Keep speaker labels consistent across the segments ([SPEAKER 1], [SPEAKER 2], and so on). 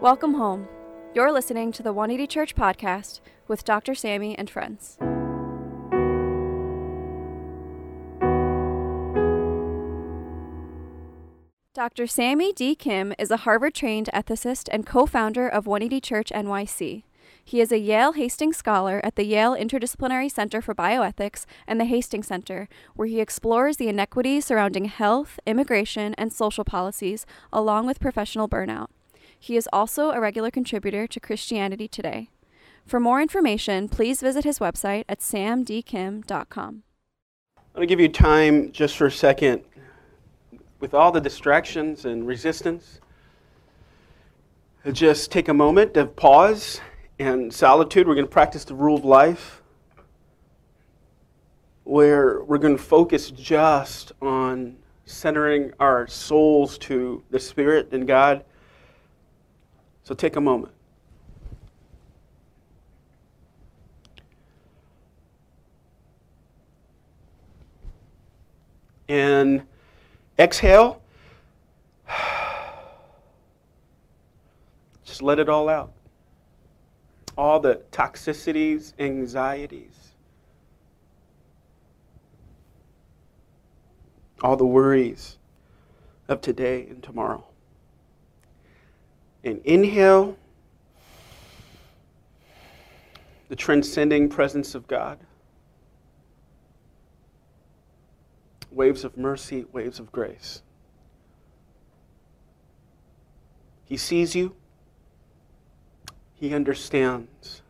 [SPEAKER 1] Welcome home. You're listening to the 180 Church podcast with Dr. Sammy and friends. Dr. Sammy D. Kim is a Harvard trained ethicist and co founder of 180 Church NYC. He is a Yale Hastings Scholar at the Yale Interdisciplinary Center for Bioethics and the Hastings Center, where he explores the inequities surrounding health, immigration, and social policies, along with professional burnout. He is also a regular contributor to Christianity Today. For more information, please visit his website at samdkim.com.
[SPEAKER 2] I'm going to give you time just for a second with all the distractions and resistance. Just take a moment of pause and solitude. We're going to practice the rule of life where we're going to focus just on centering our souls to the Spirit and God. So take a moment. And exhale. Just let it all out. All the toxicities, anxieties, all the worries of today and tomorrow. And inhale the transcending presence of God. Waves of mercy, waves of grace. He sees you. He understands.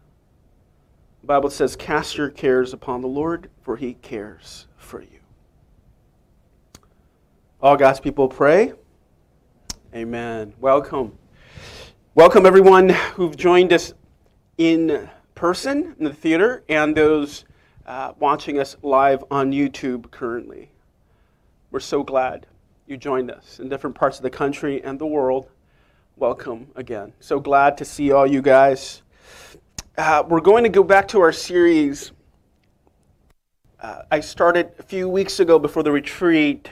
[SPEAKER 2] The Bible says, Cast your cares upon the Lord, for he cares for you. All God's people pray. Amen. Welcome. Welcome, everyone who've joined us in person in the theater and those uh, watching us live on YouTube currently. We're so glad you joined us in different parts of the country and the world. Welcome again. So glad to see all you guys. Uh, we're going to go back to our series. Uh, I started a few weeks ago before the retreat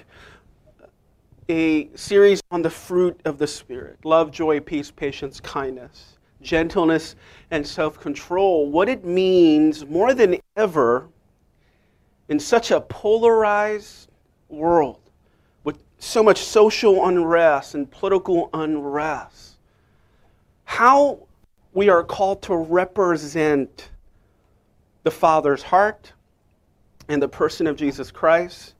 [SPEAKER 2] a series on the fruit of the Spirit love, joy, peace, patience, kindness, gentleness, and self control. What it means more than ever in such a polarized world with so much social unrest and political unrest. How we are called to represent the Father's heart and the person of Jesus Christ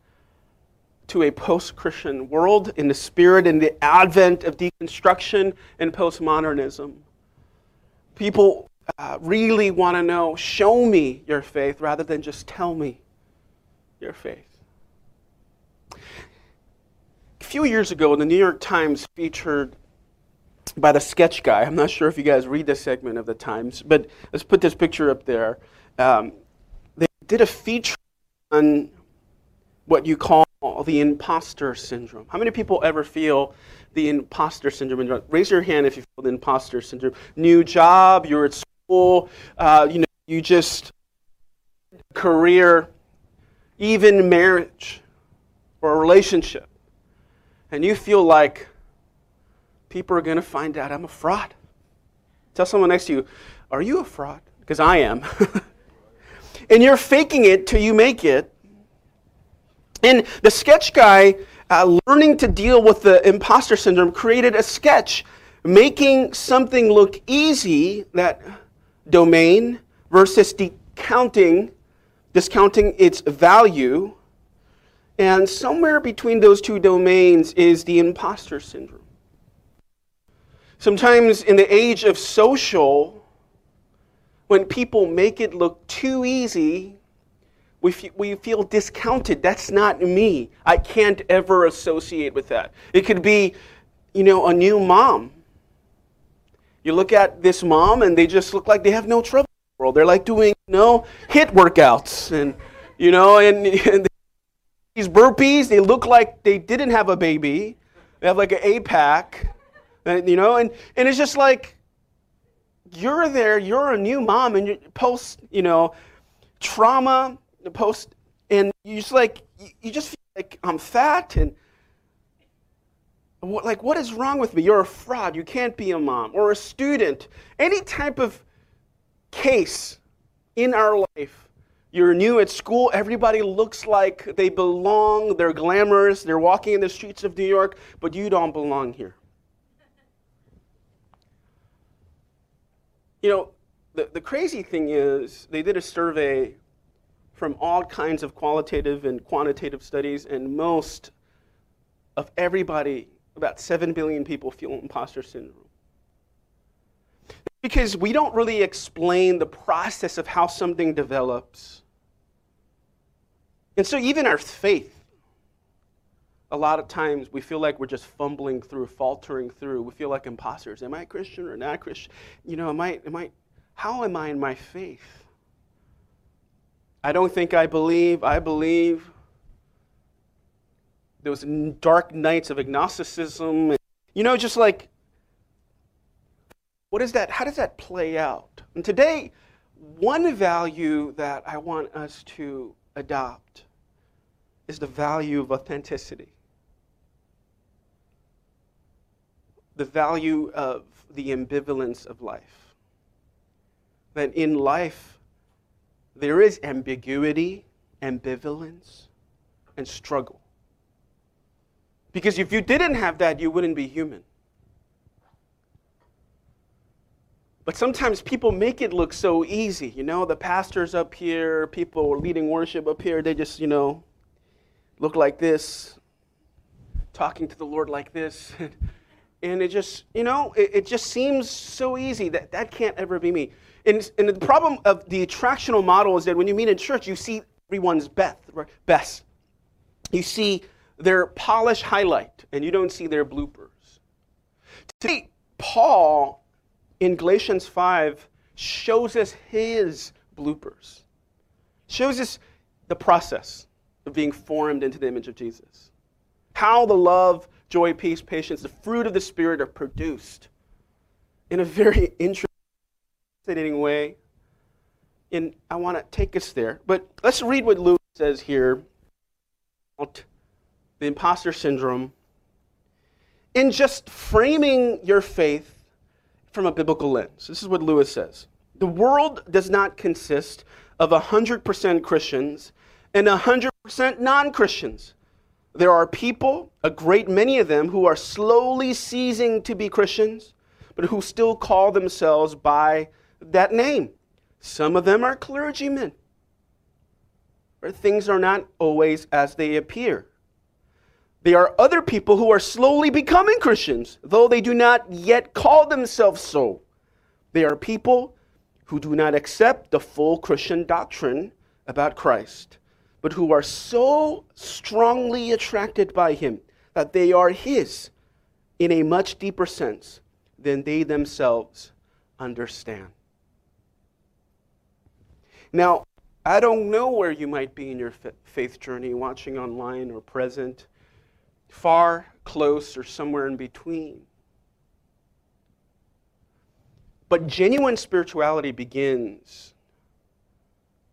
[SPEAKER 2] to a post Christian world in the spirit and the advent of deconstruction and postmodernism. People uh, really want to know show me your faith rather than just tell me your faith. A few years ago, the New York Times featured by the sketch guy. I'm not sure if you guys read this segment of the Times, but let's put this picture up there. Um, they did a feature on what you call the imposter syndrome. How many people ever feel the imposter syndrome? Raise your hand if you feel the imposter syndrome. New job, you're at school, uh, you know, you just career, even marriage or a relationship, and you feel like people are going to find out I'm a fraud. Tell someone next to you, "Are you a fraud?" Because I am. and you're faking it till you make it and the sketch guy, uh, learning to deal with the imposter syndrome, created a sketch making something look easy, that domain, versus discounting, discounting its value. And somewhere between those two domains is the imposter syndrome. Sometimes in the age of social, when people make it look too easy, we, we feel discounted. That's not me. I can't ever associate with that. It could be, you know, a new mom. You look at this mom and they just look like they have no trouble in the world. They're like doing, you know, HIIT workouts and, you know, and, and these burpees, they look like they didn't have a baby. They have like an APAC, and, you know, and, and it's just like, you're there, you're a new mom, and you post, you know, trauma the post, and you just like you just feel like I'm fat, and what, like, what is wrong with me? You're a fraud. You can't be a mom. Or a student. Any type of case in our life. You're new at school. Everybody looks like they belong. They're glamorous. They're walking in the streets of New York, but you don't belong here. You know, the, the crazy thing is, they did a survey from all kinds of qualitative and quantitative studies, and most of everybody, about 7 billion people, feel imposter syndrome. Because we don't really explain the process of how something develops. And so, even our faith, a lot of times we feel like we're just fumbling through, faltering through. We feel like imposters. Am I a Christian or not Christian? You know, am I, am I, how am I in my faith? I don't think I believe. I believe. Those dark nights of agnosticism. You know, just like, what is that? How does that play out? And today, one value that I want us to adopt is the value of authenticity. The value of the ambivalence of life. That in life, there is ambiguity, ambivalence, and struggle. Because if you didn't have that, you wouldn't be human. But sometimes people make it look so easy. You know, the pastors up here, people leading worship up here, they just, you know, look like this, talking to the Lord like this. and it just, you know, it, it, just seems so easy that that can't ever be me. And, and the problem of the attractional model is that when you meet in church, you see everyone's best. best. You see their polished highlight, and you don't see their bloopers. Today, Paul in Galatians 5 shows us his bloopers, shows us the process of being formed into the image of Jesus. How the love, joy, peace, patience, the fruit of the Spirit are produced in a very interesting way. And I want to take us there. But let's read what Lewis says here about the imposter syndrome in just framing your faith from a biblical lens. This is what Lewis says The world does not consist of 100% Christians and 100% non Christians. There are people, a great many of them, who are slowly ceasing to be Christians, but who still call themselves by that name. Some of them are clergymen. Or things are not always as they appear. There are other people who are slowly becoming Christians, though they do not yet call themselves so. They are people who do not accept the full Christian doctrine about Christ, but who are so strongly attracted by Him that they are His in a much deeper sense than they themselves understand. Now, I don't know where you might be in your faith journey, watching online or present far, close, or somewhere in between. But genuine spirituality begins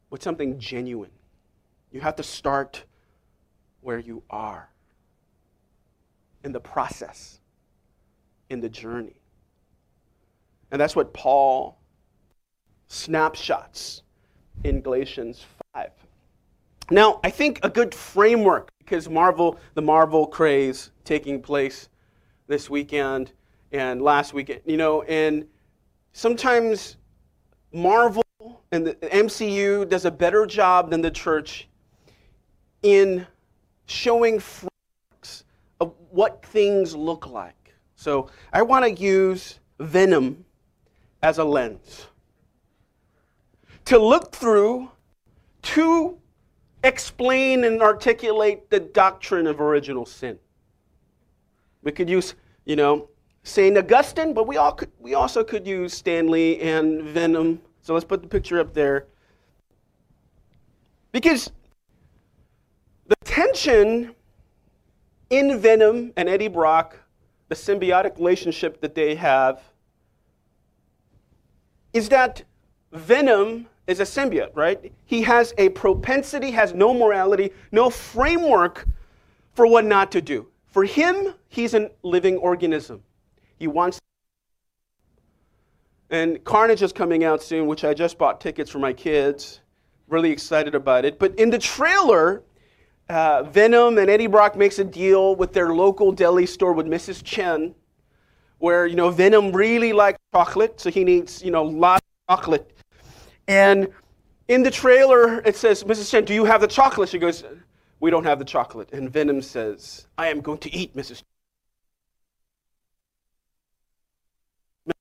[SPEAKER 2] with something genuine. You have to start where you are in the process, in the journey. And that's what Paul snapshots in Galatians 5. Now, I think a good framework because Marvel, the Marvel craze taking place this weekend and last weekend, you know, and sometimes Marvel and the MCU does a better job than the church in showing frameworks of what things look like. So I want to use Venom as a lens to look through to explain and articulate the doctrine of original sin. We could use, you know, St. Augustine, but we, all could, we also could use Stan Lee and Venom. So let's put the picture up there. Because the tension in Venom and Eddie Brock, the symbiotic relationship that they have, is that Venom is a symbiote, right? He has a propensity, has no morality, no framework for what not to do, For him, he's a living organism. He wants. And Carnage is coming out soon, which I just bought tickets for my kids. Really excited about it. But in the trailer, uh, Venom and Eddie Brock makes a deal with their local deli store with Mrs. Chen, where you know Venom really likes chocolate, so he needs you know lots of chocolate. And in the trailer, it says, "Mrs. Chen, do you have the chocolate?" She goes, "We don't have the chocolate." And Venom says, "I am going to eat Mrs.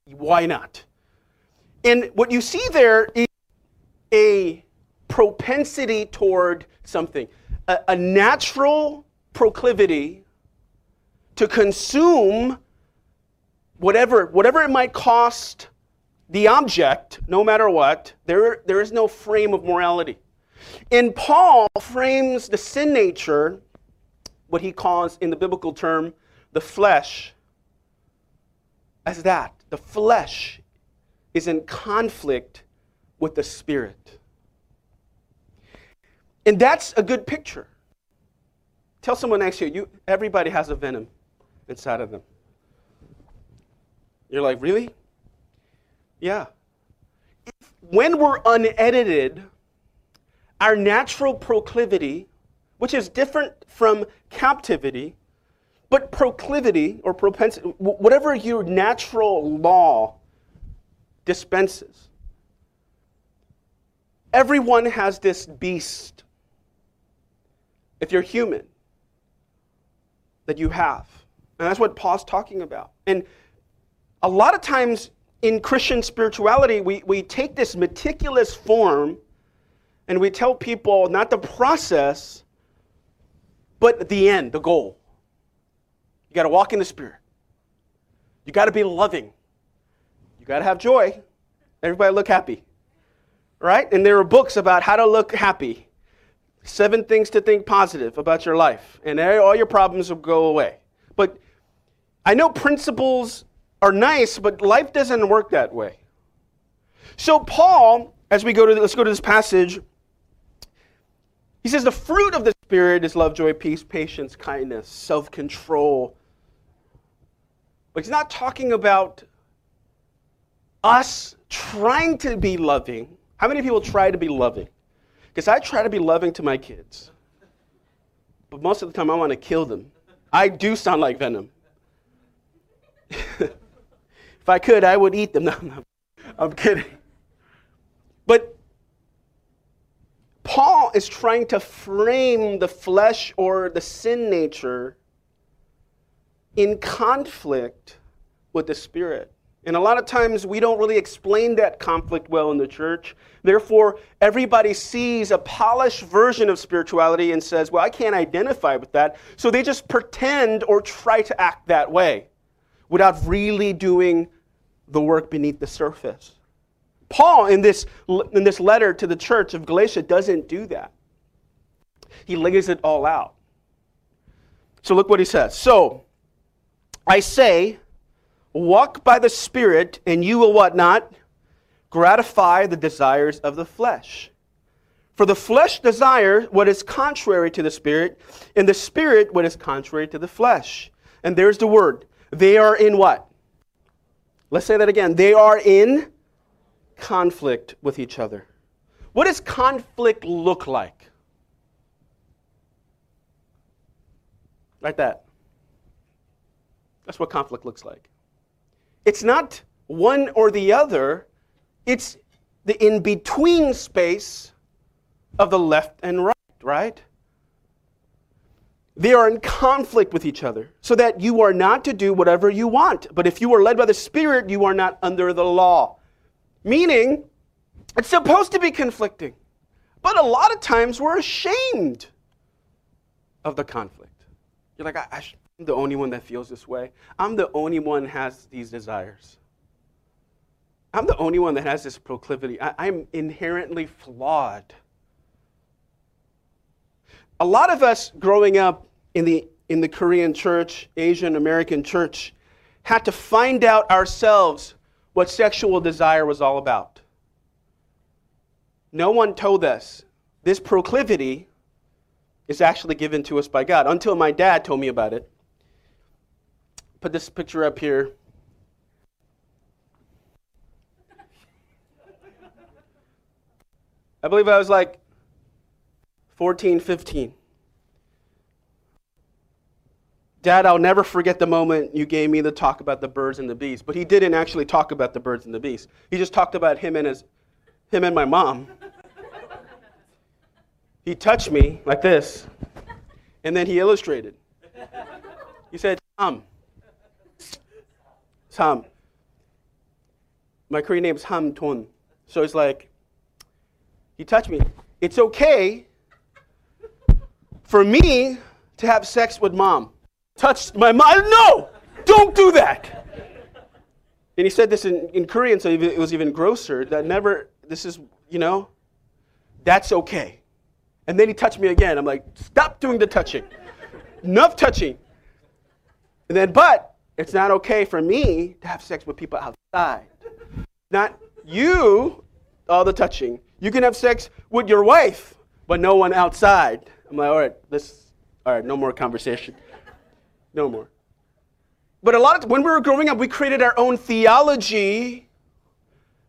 [SPEAKER 2] Why not? And what you see there is a propensity toward something, a, a natural proclivity to consume whatever, whatever it might cost the object, no matter what, there, there is no frame of morality. And Paul frames the sin nature, what he calls in the biblical term, the flesh, as that. The flesh is in conflict with the spirit. And that's a good picture. Tell someone next to you, you everybody has a venom inside of them. You're like, really? Yeah. If, when we're unedited, our natural proclivity, which is different from captivity, but proclivity or propensity, whatever your natural law dispenses, everyone has this beast, if you're human, that you have. And that's what Paul's talking about. And a lot of times in Christian spirituality, we, we take this meticulous form and we tell people not the process, but the end, the goal. You got to walk in the Spirit. You got to be loving. You got to have joy. Everybody look happy. Right? And there are books about how to look happy. Seven things to think positive about your life. And all your problems will go away. But I know principles are nice, but life doesn't work that way. So, Paul, as we go to, let's go to this passage, he says the fruit of the Spirit is love, joy, peace, patience, kindness, self control, but he's not talking about us trying to be loving. How many people try to be loving? Because I try to be loving to my kids. But most of the time, I want to kill them. I do sound like Venom. if I could, I would eat them. No, no, I'm kidding. But Paul is trying to frame the flesh or the sin nature in conflict with the Spirit. And a lot of times we don't really explain that conflict well in the church. Therefore, everybody sees a polished version of spirituality and says, Well, I can't identify with that. So they just pretend or try to act that way without really doing the work beneath the surface. Paul, in this, in this letter to the church of Galatia, doesn't do that. He lays it all out. So look what he says. So, I say, walk by the Spirit, and you will what not? Gratify the desires of the flesh. For the flesh desires what is contrary to the Spirit, and the Spirit what is contrary to the flesh. And there's the word. They are in what? Let's say that again. They are in conflict with each other. What does conflict look like? Like that. That's what conflict looks like. It's not one or the other, it's the in between space of the left and right, right? They are in conflict with each other, so that you are not to do whatever you want. But if you are led by the Spirit, you are not under the law. Meaning, it's supposed to be conflicting. But a lot of times we're ashamed of the conflict. You're like, I, I'm the only one that feels this way. I'm the only one has these desires. I'm the only one that has this proclivity. I, I'm inherently flawed. A lot of us growing up in the, in the Korean church, Asian American church, had to find out ourselves what sexual desire was all about. No one told us this proclivity is actually given to us by God until my dad told me about it. put this picture up here. I believe I was like 14, 15. Dad, I'll never forget the moment you gave me the talk about the birds and the bees. But he didn't actually talk about the birds and the bees. He just talked about him and his him and my mom. he touched me like this, and then he illustrated. He said, Tom. Tom. My Korean name is Ham Ton. So it's like, he touched me. It's okay for me to have sex with mom. Touched my mom. No! Don't do that! And he said this in, in Korean, so it was even grosser. That never, this is, you know, that's okay. And then he touched me again. I'm like, stop doing the touching. Enough touching. And then, but it's not okay for me to have sex with people outside. Not you, all the touching. You can have sex with your wife, but no one outside. I'm like, all right, let's, all right, no more conversation. No more. But a lot of when we were growing up, we created our own theology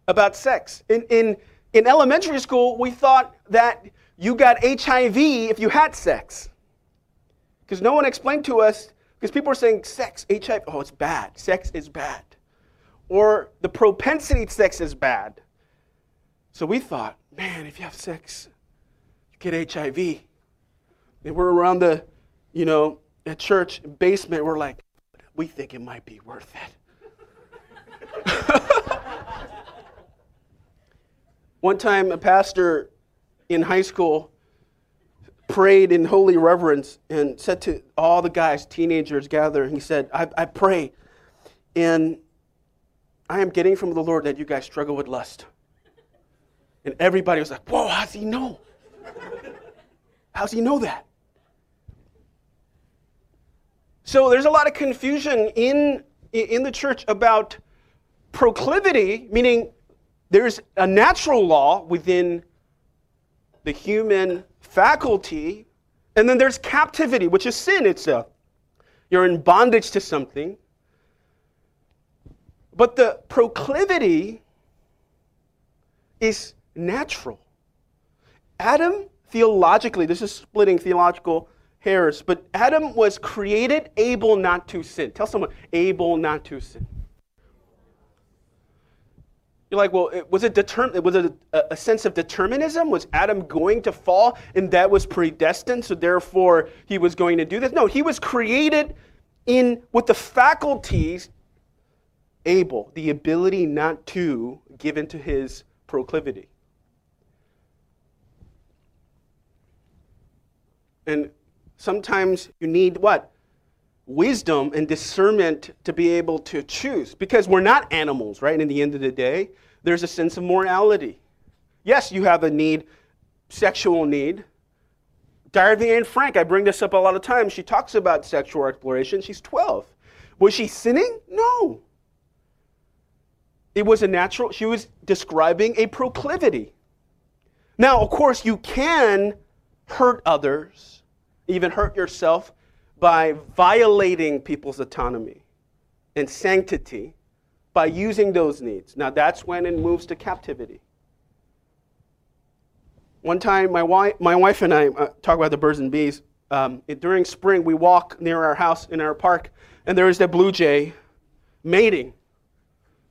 [SPEAKER 2] about sex. In, in, in elementary school, we thought that you got HIV if you had sex. Because no one explained to us, because people are saying sex, HIV, oh, it's bad. Sex is bad. Or the propensity to sex is bad. So we thought, man, if you have sex, you get HIV. We're around the, you know, at church basement, we're like, we think it might be worth it. One time, a pastor in high school prayed in holy reverence and said to all the guys, teenagers gather, he said, I, I pray, and I am getting from the Lord that you guys struggle with lust. And everybody was like, Whoa, how's he know? How's he know that? So there's a lot of confusion in, in the church about proclivity, meaning there's a natural law within the human faculty, and then there's captivity, which is sin itself. You're in bondage to something. But the proclivity is natural. Adam, theologically, this is splitting theological hairs, but Adam was created able not to sin. Tell someone, able not to sin. You're like, well, was it determined? Was it a, a, sense of determinism? Was Adam going to fall, and that was predestined, so therefore he was going to do this? No, he was created in with the faculties able, the ability not to, given to his proclivity. And sometimes you need what? Wisdom and discernment to be able to choose. Because we're not animals, right? And in the end of the day, there's a sense of morality. Yes, you have a need, sexual need. Darby Anne Frank, I bring this up a lot of times. She talks about sexual exploration. She's 12. Was she sinning? No. It was a natural, she was describing a proclivity. Now, of course, you can hurt others even hurt yourself by violating people's autonomy and sanctity by using those needs. Now, that's when it moves to captivity. One time, my wife, my wife and I uh, talk about the birds and bees. Um, it, during spring, we walk near our house in our park, and there is the blue jay mating.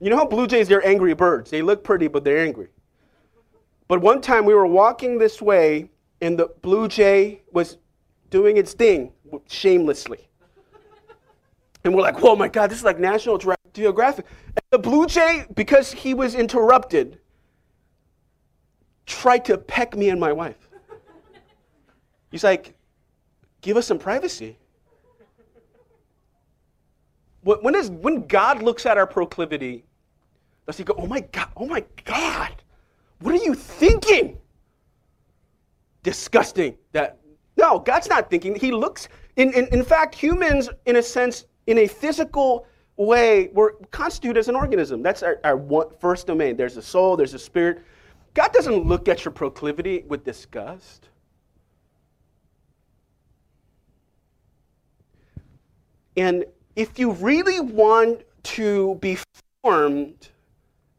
[SPEAKER 2] You know how blue jays, they're angry birds. They look pretty, but they're angry. But one time we were walking this way, and the blue jay was doing its thing shamelessly. And we're like, oh my God, this is like National Geographic. And the blue jay, because he was interrupted, tried to peck me and my wife. He's like, give us some privacy. When, is, when God looks at our proclivity, does he go, oh my God, oh my God, what are you thinking? Disgusting that no, God's not thinking. He looks, in, in, in fact, humans, in a sense, in a physical way, we're constituted as an organism. That's our, our one, first domain. There's a soul, there's a spirit. God doesn't look at your proclivity with disgust. And if you really want to be formed,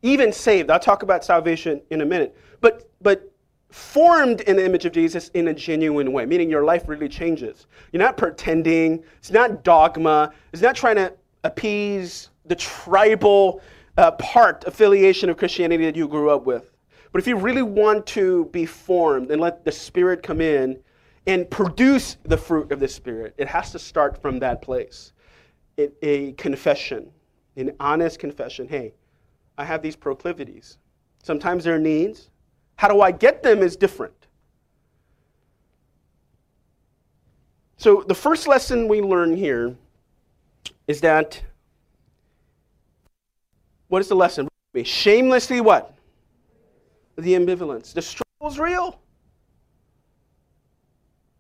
[SPEAKER 2] even saved, I'll talk about salvation in a minute, but, but formed in the image of Jesus in a genuine way, meaning your life really changes. You're not pretending, it's not dogma, it's not trying to appease the tribal uh, part, affiliation of Christianity that you grew up with. But if you really want to be formed and let the Spirit come in and produce the fruit of the Spirit, it has to start from that place. It, a confession, an honest confession. Hey, I have these proclivities. Sometimes there are needs. How do I get them is different. So, the first lesson we learn here is that what is the lesson? Shamelessly what? The ambivalence. The struggle is real.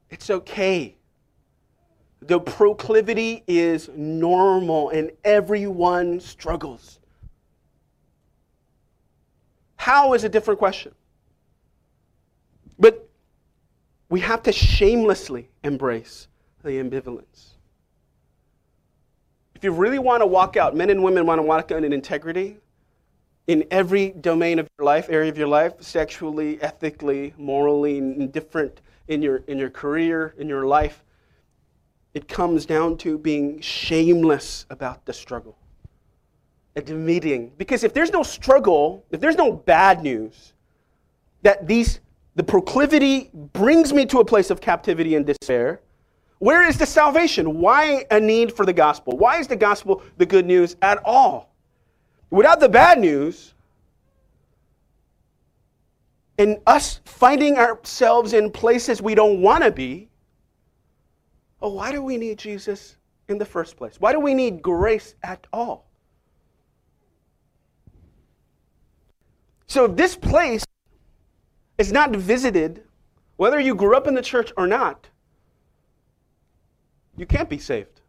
[SPEAKER 2] It's okay. The proclivity is normal and everyone struggles. How is a different question. But we have to shamelessly embrace the ambivalence. If you really want to walk out, men and women want to walk out in integrity in every domain of your life, area of your life, sexually, ethically, morally, different in your in your career, in your life, it comes down to being shameless about the struggle. Admitting. Because if there's no struggle, if there's no bad news, that these the proclivity brings me to a place of captivity and despair, where is the salvation? Why a need for the gospel? Why is the gospel the good news at all? Without the bad news, and us finding ourselves in places we don't want to be, oh, why do we need Jesus in the first place? Why do we need grace at all? So, this place is not visited, whether you grew up in the church or not, you can't be saved.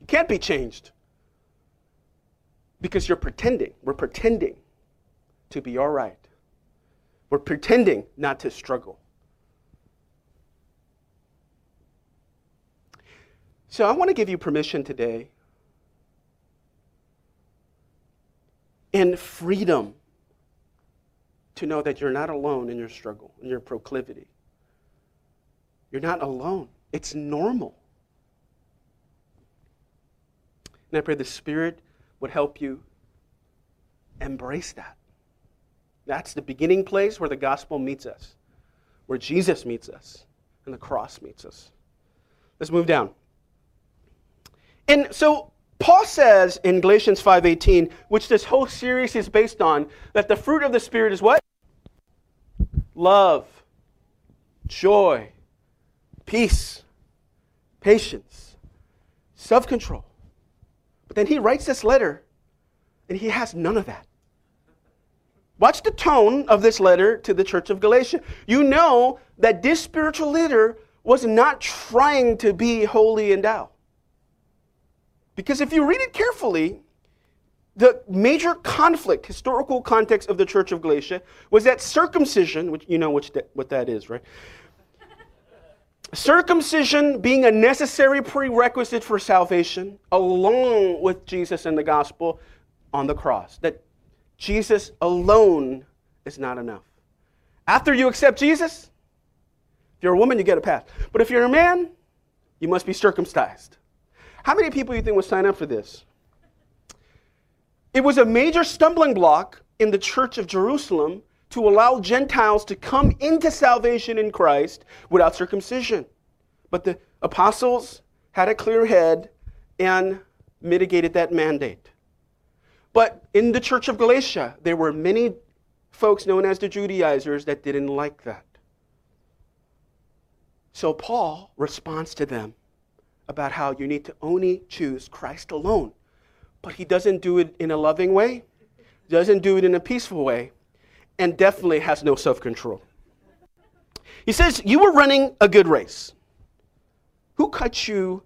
[SPEAKER 2] You can't be changed. Because you're pretending. We're pretending to be all right. We're pretending not to struggle. So I want to give you permission today and freedom to know that you're not alone in your struggle, in your proclivity. You're not alone. It's normal. And I pray the Spirit would help you embrace that. That's the beginning place where the gospel meets us, where Jesus meets us, and the cross meets us. Let's move down. And so Paul says in Galatians 5:18, which this whole series is based on, that the fruit of the spirit is what? Love, joy, peace, patience, self-control. But then he writes this letter and he has none of that. Watch the tone of this letter to the church of Galatia. You know that this spiritual leader was not trying to be holy and thou. Because if you read it carefully, the major conflict, historical context of the church of Galatia was that circumcision, which you know which what that is, right? circumcision being a necessary prerequisite for salvation, along with Jesus and the gospel on the cross. That Jesus alone is not enough. After you accept Jesus, if you're a woman, you get a pass. But if you're a man, you must be circumcised. How many people you think would sign up for this? It was a major stumbling block in the church of Jerusalem to allow Gentiles to come into salvation in Christ without circumcision. But the apostles had a clear head and mitigated that mandate. But in the church of Galatia, there were many folks known as the Judaizers that didn't like that. So Paul responds to them about how you need to only choose Christ alone. But he doesn't do it in a loving way, doesn't do it in a peaceful way, and definitely has no self control. He says, You were running a good race. Who cut you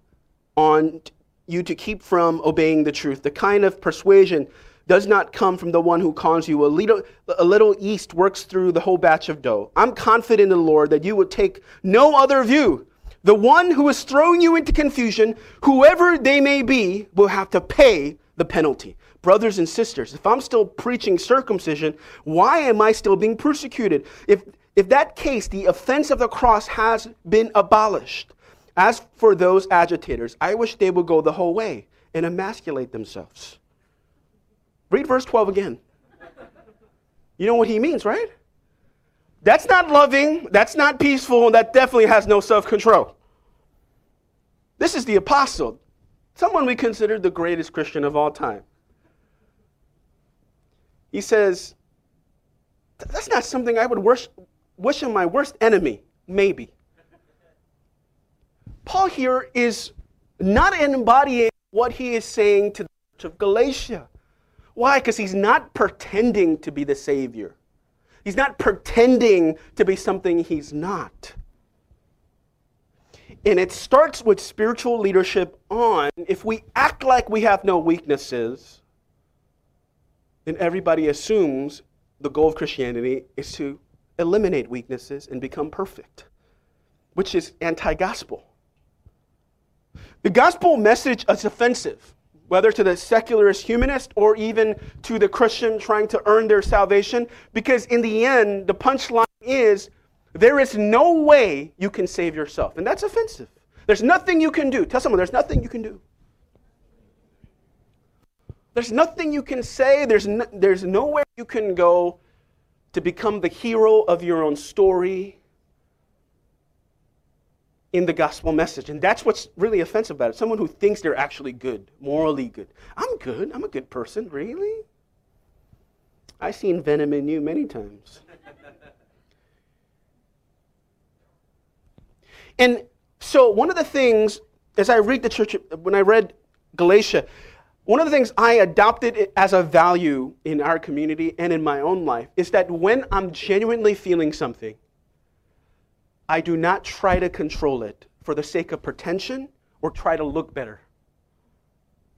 [SPEAKER 2] on you to keep from obeying the truth? The kind of persuasion does not come from the one who calls you. A little, a little yeast works through the whole batch of dough. I'm confident in the Lord that you would take no other view The one who is throwing you into confusion, whoever they may be, will have to pay the penalty. Brothers and sisters, if I'm still preaching circumcision, why am I still being persecuted? If, if that case, the offense of the cross has been abolished. As for those agitators, I wish they would go the whole way and emasculate themselves. Read verse 12 again. You know what he means, right? That's not loving, that's not peaceful, that definitely has no self control. This is the apostle, someone we consider the greatest Christian of all time. He says, That's not something I would wish, wish on my worst enemy, maybe. Paul here is not embodying what he is saying to the church of Galatia. Why? Because he's not pretending to be the Savior. He's not pretending to be something he's not. And it starts with spiritual leadership on. If we act like we have no weaknesses, then everybody assumes the goal of Christianity is to eliminate weaknesses and become perfect, which is anti gospel. The gospel message is offensive whether to the secularist humanist or even to the Christian trying to earn their salvation, because in the end, the punchline is there is no way you can save yourself. And that's offensive. There's nothing you can do. Tell someone there's nothing you can do. There's nothing you can say, there's, no, there's nowhere you can go to become the hero of your own story in the gospel message. And that's what's really offensive about it. Someone who thinks they're actually good, morally good. I'm good. I'm a good person. Really? I've seen venom in you many times. And so, one of the things, as I read the church, when I read Galatia, one of the things I adopted as a value in our community and in my own life is that when I'm genuinely feeling something, I do not try to control it for the sake of pretension or try to look better.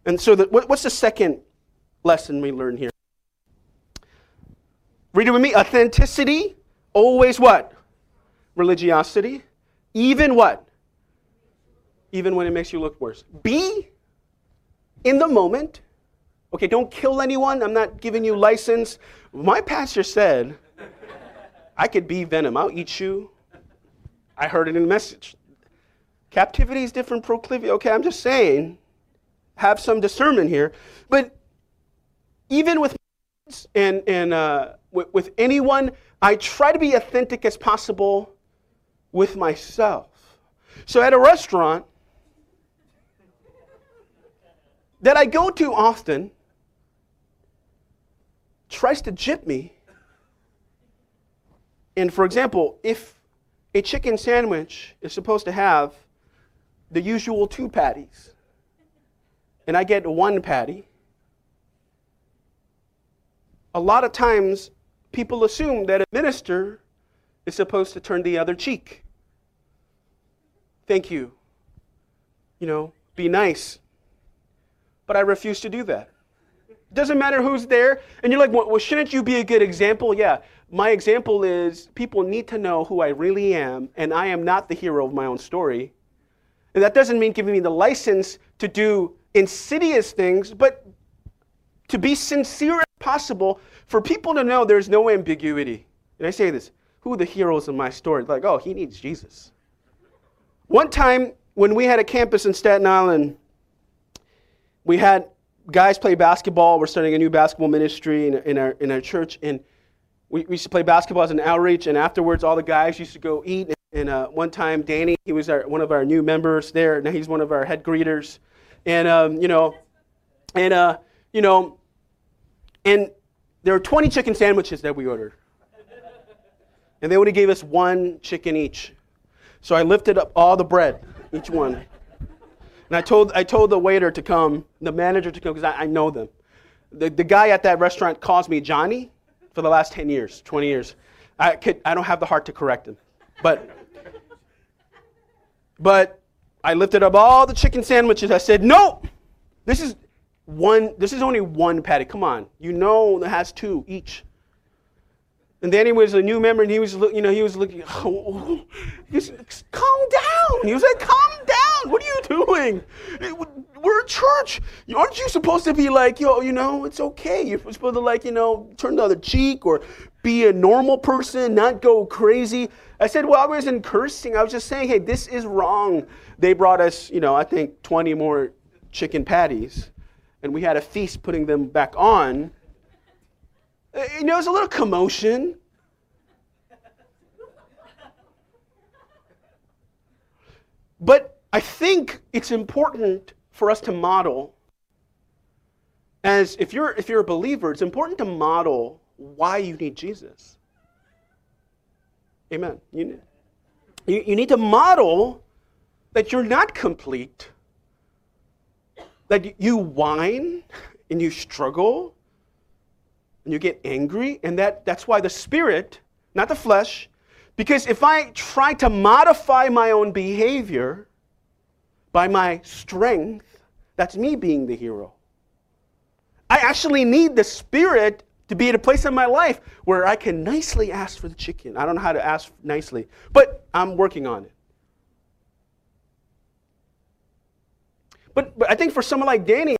[SPEAKER 2] And so, the, what's the second lesson we learn here? Read it with me. Authenticity, always what? Religiosity. Even what? Even when it makes you look worse. Be in the moment. Okay, don't kill anyone. I'm not giving you license. My pastor said, I could be venom. I'll eat you. I heard it in the message. Captivity is different proclivity. Okay, I'm just saying, have some discernment here. But even with and and uh, with, with anyone, I try to be authentic as possible with myself. So at a restaurant that I go to often tries to jip me. And for example, if a chicken sandwich is supposed to have the usual two patties, and I get one patty. A lot of times, people assume that a minister is supposed to turn the other cheek. Thank you. You know, be nice. But I refuse to do that. It doesn't matter who's there. And you're like, well, shouldn't you be a good example? Yeah. My example is people need to know who I really am, and I am not the hero of my own story. And that doesn't mean giving me the license to do insidious things, but to be sincere as possible for people to know there's no ambiguity. And I say this who are the heroes in my story? Like, oh, he needs Jesus. One time when we had a campus in Staten Island, we had guys play basketball. We're starting a new basketball ministry in, in, our, in our church. And we, we used to play basketball as an outreach, and afterwards, all the guys used to go eat. And uh, one time, Danny, he was our, one of our new members there. Now he's one of our head greeters, and um, you know, and uh, you know, and there were 20 chicken sandwiches that we ordered, and they only gave us one chicken each. So I lifted up all the bread, each one, and I told I told the waiter to come, the manager to come, because I, I know them. The, the guy at that restaurant calls me Johnny for the last 10 years, 20 years. I, could, I don't have the heart to correct him. But, but I lifted up all the chicken sandwiches. I said, no, this is one, this is only one patty. Come on. You know it has two each. And Danny was a new member, and he was, you know, he was looking. Oh, he was, calm down. He was like, calm down. What are you doing? We're a church. Aren't you supposed to be like, yo, you know, it's okay. You're supposed to like, you know, turn the other cheek or be a normal person, not go crazy. I said, well, I wasn't cursing. I was just saying, hey, this is wrong. They brought us, you know, I think 20 more chicken patties, and we had a feast putting them back on. Uh, you know, was a little commotion. But I think it's important for us to model as if you're if you're a believer, it's important to model why you need Jesus. Amen. You, you, you need to model that you're not complete, that you whine and you struggle and you get angry, and that, that's why the spirit, not the flesh, because if I try to modify my own behavior by my strength, that's me being the hero. I actually need the spirit to be at a place in my life where I can nicely ask for the chicken. I don't know how to ask nicely, but I'm working on it. But, but I think for someone like Danny,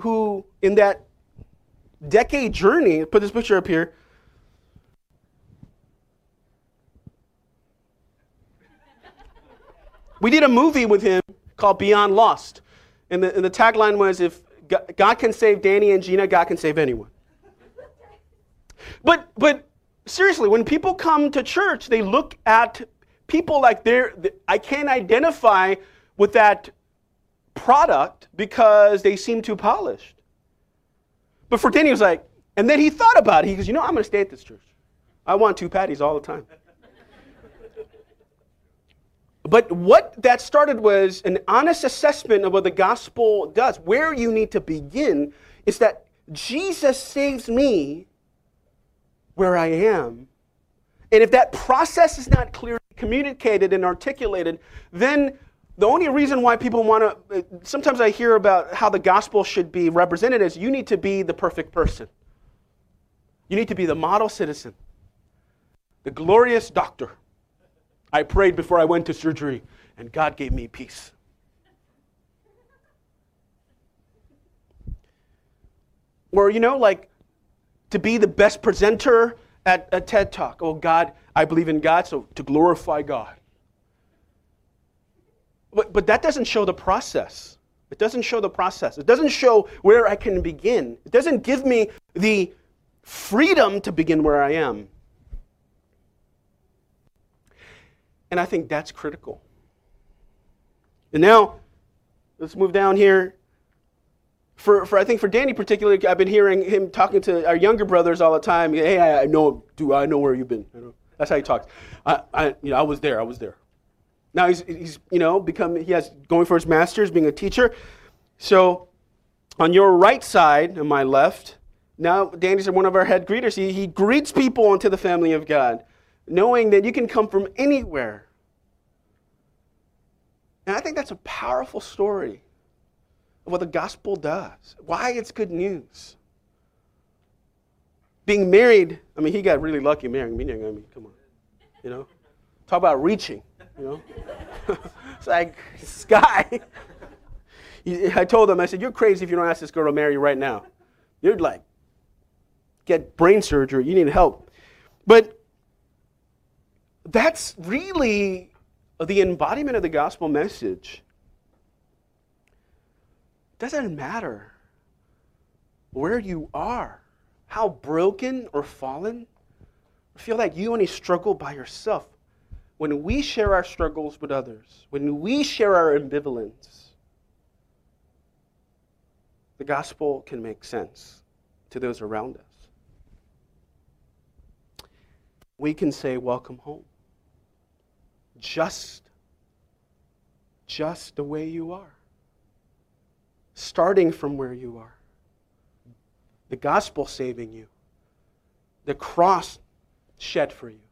[SPEAKER 2] who in that decade journey, put this picture up here. We did a movie with him called Beyond Lost. And the, and the tagline was if God can save Danny and Gina, God can save anyone. But, but seriously, when people come to church, they look at people like they're, I can't identify with that product because they seem too polished. But for Danny, he was like, and then he thought about it. He goes, you know, I'm going to stay at this church. I want two patties all the time. But what that started was an honest assessment of what the gospel does. Where you need to begin is that Jesus saves me where I am. And if that process is not clearly communicated and articulated, then the only reason why people want to, sometimes I hear about how the gospel should be represented is you need to be the perfect person. You need to be the model citizen, the glorious doctor. I prayed before I went to surgery, and God gave me peace. Or, you know, like to be the best presenter at a TED Talk. Oh, God, I believe in God, so to glorify God. But, but that doesn't show the process. It doesn't show the process. It doesn't show where I can begin. It doesn't give me the freedom to begin where I am. And I think that's critical. And now, let's move down here for, for I think for Danny particularly, I've been hearing him talking to our younger brothers all the time. Hey, I, know, do I know where you've been? That's how he talks. I, I, you know, I was there. I was there. Now he's, he's, you know, become he has going for his master's, being a teacher. So, on your right side, on my left, now Danny's one of our head greeters. He, he greets people into the family of God, knowing that you can come from anywhere. And I think that's a powerful story of what the gospel does, why it's good news. Being married, I mean, he got really lucky marrying me. I mean, come on. You know? Talk about reaching, you know? it's like, Sky. I told him, I said, You're crazy if you don't ask this girl to marry you right now. You'd like, get brain surgery, you need help. But that's really the embodiment of the gospel message doesn't matter where you are, how broken or fallen, feel like you only struggle by yourself. When we share our struggles with others, when we share our ambivalence, the gospel can make sense to those around us. We can say, Welcome home. Just, just the way you are starting from where you are. The gospel saving you, the cross shed for you.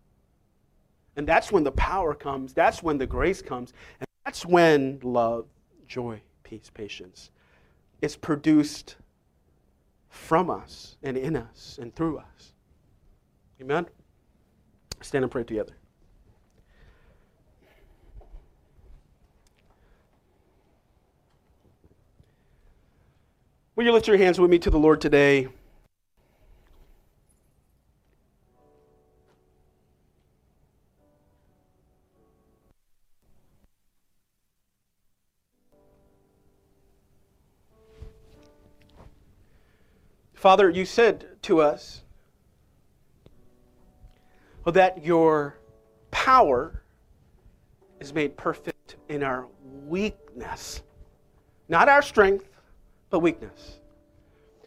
[SPEAKER 2] And that's when the power comes, that's when the grace comes, and that's when love, joy, peace, patience is produced from us and in us and through us. Amen? Stand and pray together. Will you lift your hands with me to the Lord today? Father, you said to us that your power is made perfect in our weakness. Not our strength, but weakness.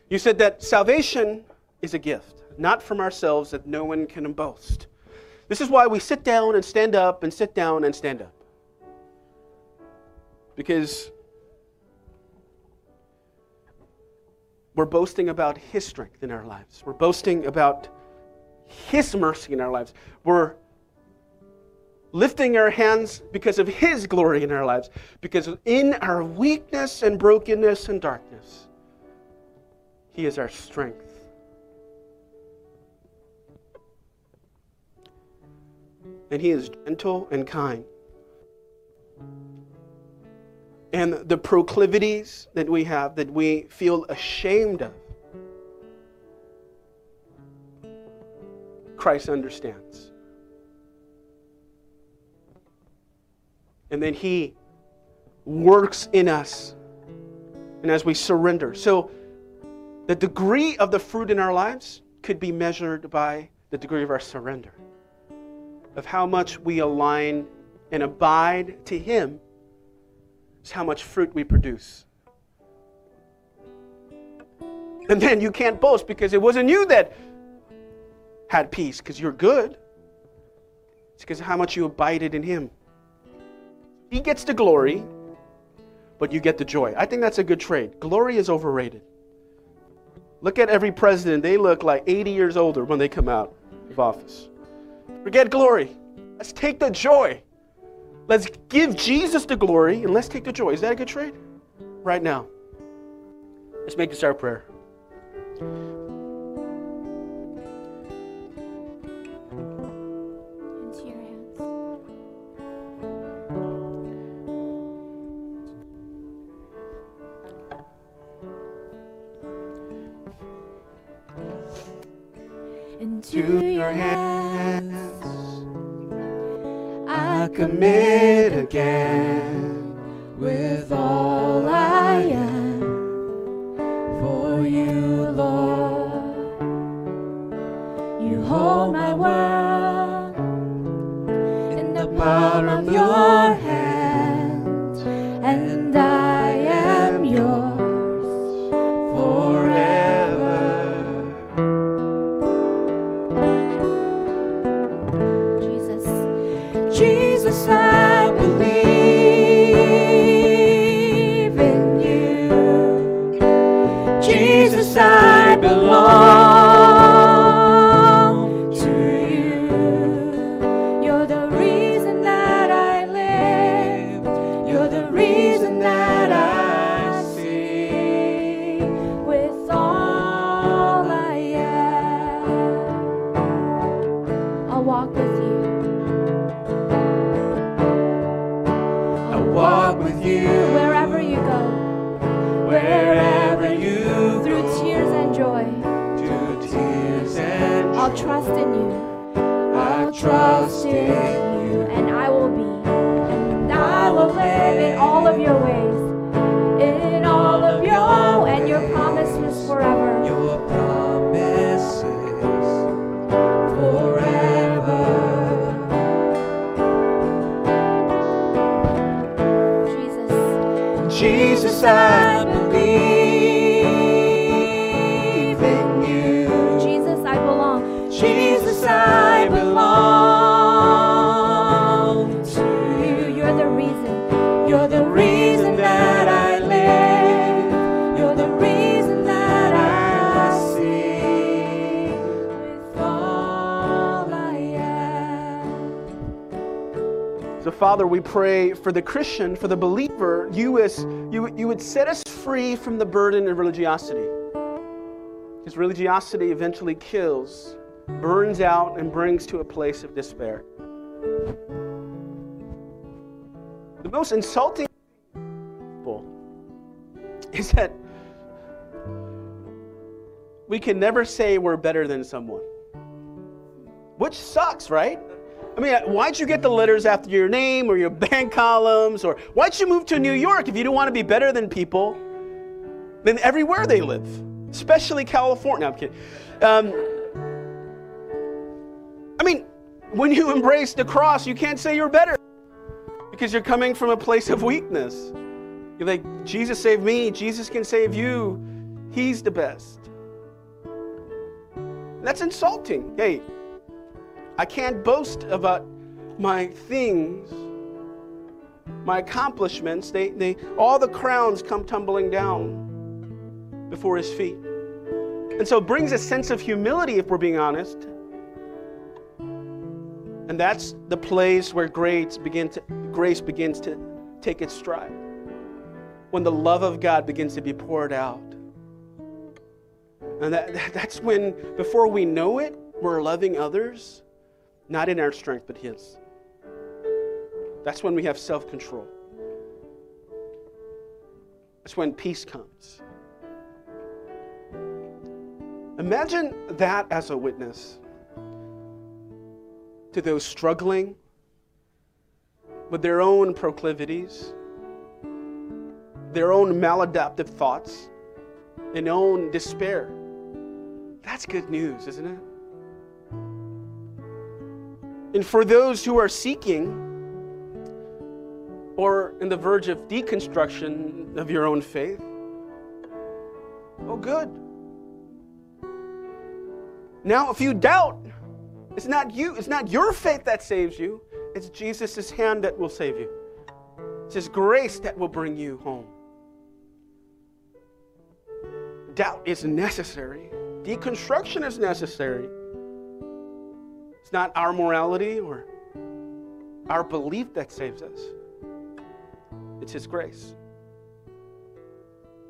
[SPEAKER 2] You said that salvation is a gift, not from ourselves that no one can boast. This is why we sit down and stand up and sit down and stand up. Because we're boasting about His strength in our lives. We're boasting about His mercy in our lives. We're lifting our hands because of His glory in our lives. Because in our weakness and brokenness and darkness, He is our strength. And He is gentle and kind. And the proclivities that we have that we feel ashamed of, Christ understands. And then He works in us. And as we surrender. So, the degree of the fruit in our lives could be measured by the degree of our surrender, of how much we align and abide to Him, how much fruit we produce. And then you can't boast because it wasn't you that had peace, because you're good. It's because of how much you abided in Him. He gets the glory, but you get the joy. I think that's a good trade. Glory is overrated. Look at every president, they look like 80 years older when they come out of office. Forget glory. Let's take the joy. Let's give Jesus the glory and let's take the joy. Is that a good trade? Right now. Let's make this our prayer.
[SPEAKER 1] Into your hands. Commit again with all I am for you, Lord. You hold my world in the palm of your hand,
[SPEAKER 2] pray for the Christian, for the believer, you, as, you, you would set us free from the burden of religiosity. Because religiosity eventually kills burns out and brings to a place of despair. The most insulting is that we can never say we're better than someone. Which sucks, right? I mean, why'd you get the letters after your name or your bank columns? Or why'd you move to New York if you don't want to be better than people? than everywhere they live, especially California. No, I'm kidding. Um, I mean, when you embrace the cross, you can't say you're better because you're coming from a place of weakness. You're like, Jesus saved me, Jesus can save you. He's the best. That's insulting. Hey, I can't boast about my things, my accomplishments. They, they, all the crowns come tumbling down before his feet. And so it brings a sense of humility, if we're being honest. And that's the place where grace, begin to, grace begins to take its stride. When the love of God begins to be poured out. And that, that's when, before we know it, we're loving others, not in our strength, but His. That's when we have self control. That's when peace comes. Imagine that as a witness to those struggling with their own proclivities, their own maladaptive thoughts, and own despair. That's good news, isn't it? And for those who are seeking or in the verge of deconstruction of your own faith, oh, good. Now, if you doubt, it's not you, it's not your faith that saves you, it's Jesus' hand that will save you. It's His grace that will bring you home. Doubt is necessary, deconstruction is necessary. It's not our morality or our belief that saves us, it's His grace.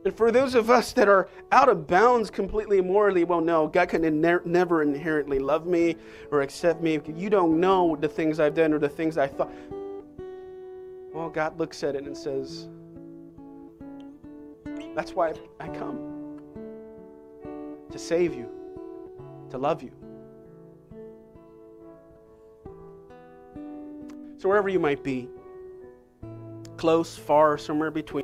[SPEAKER 2] And for those of us that are out of bounds completely morally, well, no, God can ne- never inherently love me or accept me. You don't know the things I've done or the things I thought. Well, God looks at it and says, That's why I come to save you, to love you. Wherever you might be, close, far, somewhere between.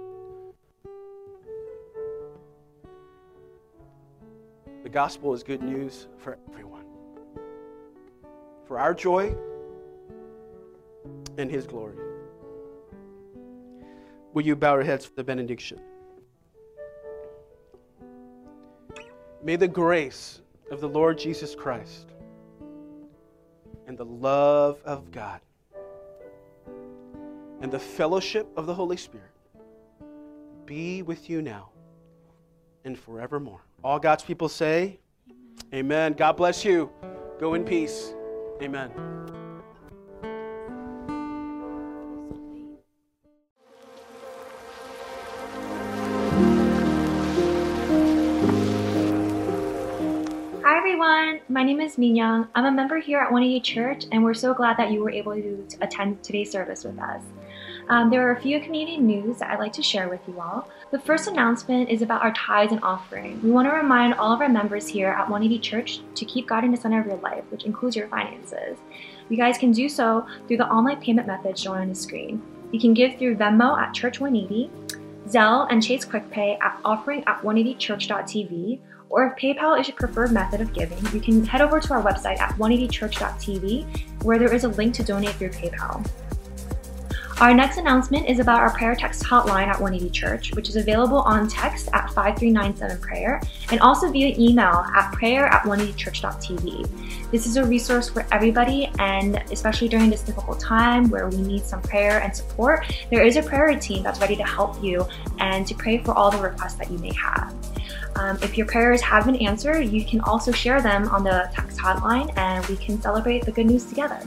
[SPEAKER 2] The gospel is good news for everyone. For our joy and his glory. Will you bow your heads for the benediction? May the grace of the Lord Jesus Christ and the love of God and the fellowship of the Holy Spirit be with you now and forevermore. All God's people say, Amen. God bless you. Go in peace. Amen.
[SPEAKER 3] Hi everyone, my name is Minyoung. I'm a member here at 180 Church, and we're so glad that you were able to attend today's service with us. Um, there are a few community news that I'd like to share with you all. The first announcement is about our tithes and offering. We want to remind all of our members here at 180 Church to keep God in the center of your life, which includes your finances. You guys can do so through the online payment methods shown on the screen. You can give through Venmo at Church 180, Zelle and Chase QuickPay at offering at 180church.tv, or if PayPal is your preferred method of giving, you can head over to our website at 180church.tv where there is a link to donate through PayPal. Our next announcement is about our prayer text hotline at 180 Church, which is available on text at 5397 prayer and also via email at prayer at 180church.tv. This is a resource for everybody, and especially during this difficult time where we need some prayer and support, there is a prayer team that's ready to help you and to pray for all the requests that you may have. Um, if your prayers have been answered, you can also share them on the text hotline and we can celebrate the good news together.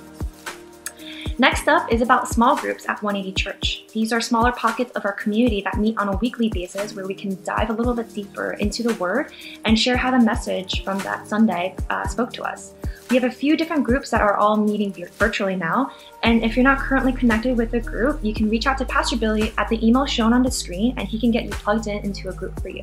[SPEAKER 3] Next up is about small groups at 180 Church. These are smaller pockets of our community that meet on a weekly basis where we can dive a little bit deeper into the Word and share how the message from that Sunday uh, spoke to us. We have a few different groups that are all meeting virtually now, and if you're not currently connected with a group, you can reach out to Pastor Billy at the email shown on the screen and he can get you plugged in into a group for you.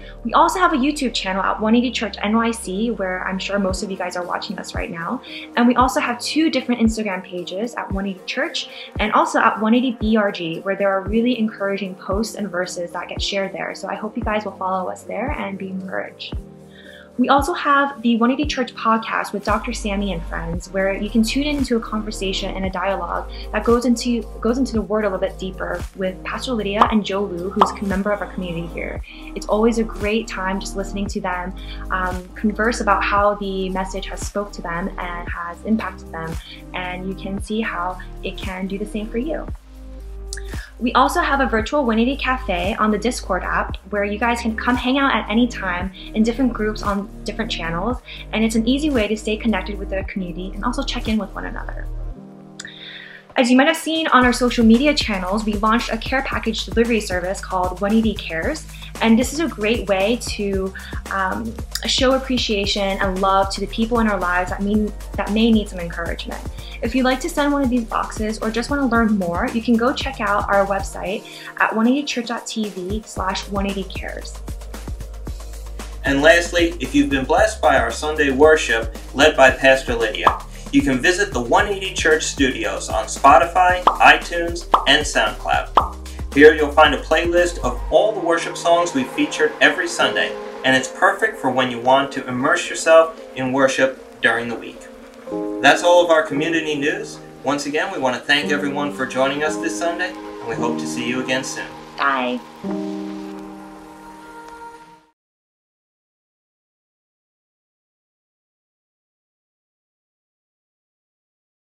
[SPEAKER 3] We also have a YouTube channel at 180 Church NYC, where I'm sure most of you guys are watching us right now. And we also have two different Instagram pages at 180 Church and also at 180 BRG, where there are really encouraging posts and verses that get shared there. So I hope you guys will follow us there and be encouraged. We also have the 180 Church podcast with Dr. Sammy and friends, where you can tune into a conversation and a dialogue that goes into goes into the word a little bit deeper with Pastor Lydia and Joe Lu, who's a member of our community here. It's always a great time just listening to them um, converse about how the message has spoke to them and has impacted them, and you can see how it can do the same for you. We also have a virtual 180 cafe on the Discord app where you guys can come hang out at any time in different groups on different channels, and it's an easy way to stay connected with the community and also check in with one another. As you might have seen on our social media channels, we launched a care package delivery service called 180 Cares, and this is a great way to um, show appreciation and love to the people in our lives that mean that may need some encouragement. If you'd like to send one of these boxes or just want to learn more, you can go check out our website at 180church.tv slash 180cares.
[SPEAKER 4] And lastly, if you've been blessed by our Sunday worship led by Pastor Lydia, you can visit the 180 Church Studios on Spotify, iTunes, and SoundCloud. Here you'll find a playlist of all the worship songs we featured every Sunday, and it's perfect for when you want to immerse yourself in worship during the week. That's all of our community news. Once again, we want to thank everyone for joining us this Sunday, and we hope to see you again soon.
[SPEAKER 3] Bye.